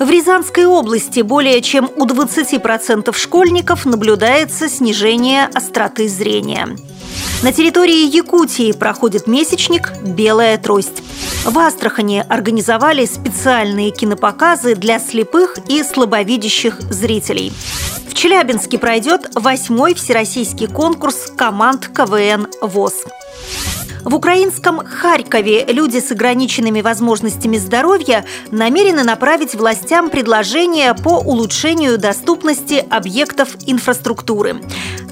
В Рязанской области более чем у 20% школьников наблюдается снижение остроты зрения. На территории Якутии проходит месячник «Белая трость». В Астрахани организовали специальные кинопоказы для слепых и слабовидящих зрителей. В Челябинске пройдет восьмой всероссийский конкурс команд КВН ВОЗ. В украинском Харькове люди с ограниченными возможностями здоровья намерены направить властям предложение по улучшению доступности объектов инфраструктуры.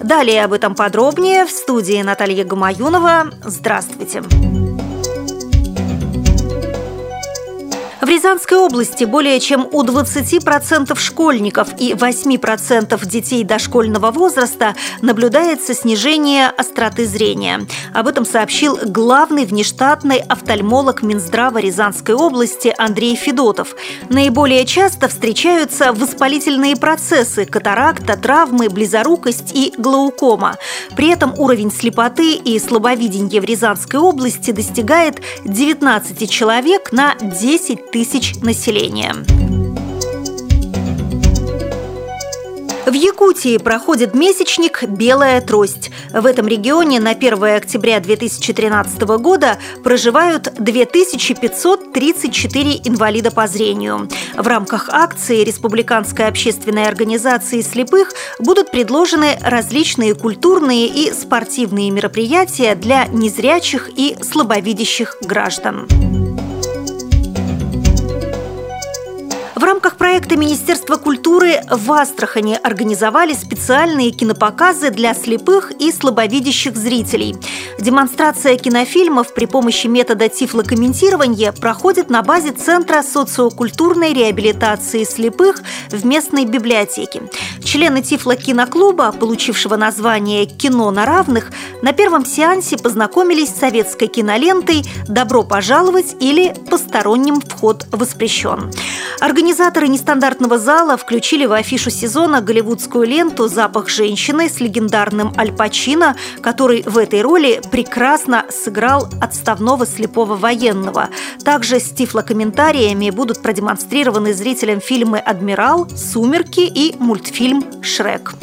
Далее об этом подробнее в студии Наталья Гамаюнова. Здравствуйте. Здравствуйте. В Рязанской области более чем у 20% школьников и 8% детей дошкольного возраста наблюдается снижение остроты зрения. Об этом сообщил главный внештатный офтальмолог Минздрава Рязанской области Андрей Федотов. Наиболее часто встречаются воспалительные процессы – катаракта, травмы, близорукость и глаукома. При этом уровень слепоты и слабовидения в Рязанской области достигает 19 человек на 10 тысяч тысяч населения. В Якутии проходит месячник «Белая трость». В этом регионе на 1 октября 2013 года проживают 2534 инвалида по зрению. В рамках акции Республиканской общественной организации слепых будут предложены различные культурные и спортивные мероприятия для незрячих и слабовидящих граждан. Рамках проекта Министерства культуры в Астрахани организовали специальные кинопоказы для слепых и слабовидящих зрителей. Демонстрация кинофильмов при помощи метода тифлокомментирования проходит на базе Центра социокультурной реабилитации слепых в местной библиотеке. Члены Тифло-киноклуба, получившего название «Кино на равных», на первом сеансе познакомились с советской кинолентой «Добро пожаловать» или «Посторонним вход воспрещен». Организаторы нестандартного зала включили в афишу сезона голливудскую ленту «Запах женщины» с легендарным Аль Пачино, который в этой роли прекрасно сыграл отставного слепого военного. Также с тифлокомментариями будут продемонстрированы зрителям фильмы «Адмирал», «Сумерки» и мультфильм «Шрек».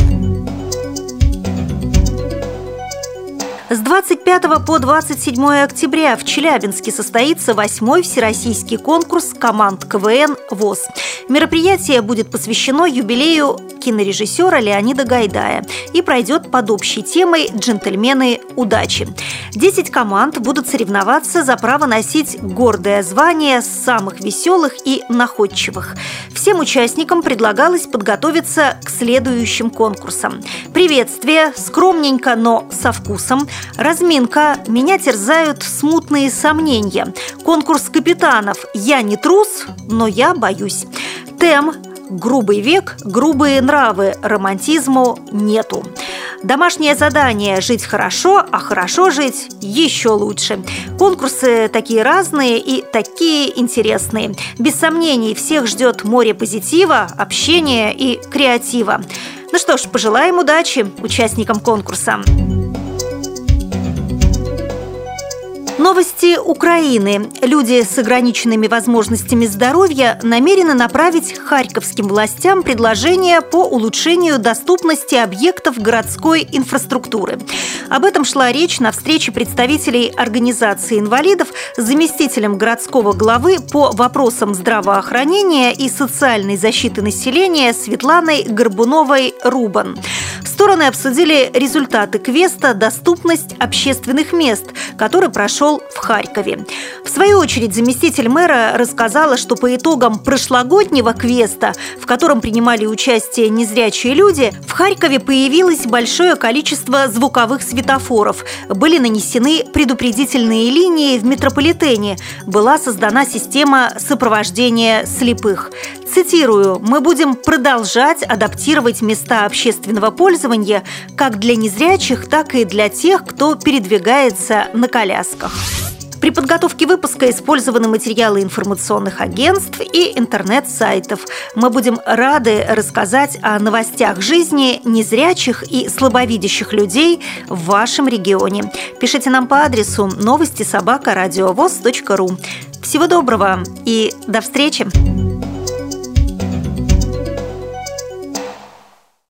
С 25 по 27 октября в Челябинске состоится восьмой всероссийский конкурс команд КВН ВОЗ. Мероприятие будет посвящено юбилею кинорежиссера Леонида Гайдая и пройдет под общей темой «Джентльмены удачи». Десять команд будут соревноваться за право носить гордое звание самых веселых и находчивых. Всем участникам предлагалось подготовиться к следующим конкурсам. Приветствие, скромненько, но со вкусом. Разминка, меня терзают смутные сомнения. Конкурс капитанов, я не трус, но я боюсь. Тем, грубый век, грубые нравы, романтизму нету. Домашнее задание – жить хорошо, а хорошо жить еще лучше. Конкурсы такие разные и такие интересные. Без сомнений, всех ждет море позитива, общения и креатива. Ну что ж, пожелаем удачи участникам конкурса. Новости Украины. Люди с ограниченными возможностями здоровья намерены направить харьковским властям предложение по улучшению доступности объектов городской инфраструктуры. Об этом шла речь на встрече представителей Организации инвалидов с заместителем городского главы по вопросам здравоохранения и социальной защиты населения Светланой Горбуновой-Рубан. Стороны обсудили результаты квеста «Доступность общественных мест», который прошел в Харькове. В свою очередь заместитель мэра рассказала, что по итогам прошлогоднего квеста, в котором принимали участие незрячие люди, в Харькове появилось большое количество звуковых светофоров, были нанесены предупредительные линии в метрополитене, была создана система сопровождения слепых. Цитирую, «Мы будем продолжать адаптировать места общественного пользования как для незрячих, так и для тех, кто передвигается на колясках». При подготовке выпуска использованы материалы информационных агентств и интернет-сайтов. Мы будем рады рассказать о новостях жизни незрячих и слабовидящих людей в вашем регионе. Пишите нам по адресу новости собака ру. Всего доброго и до встречи!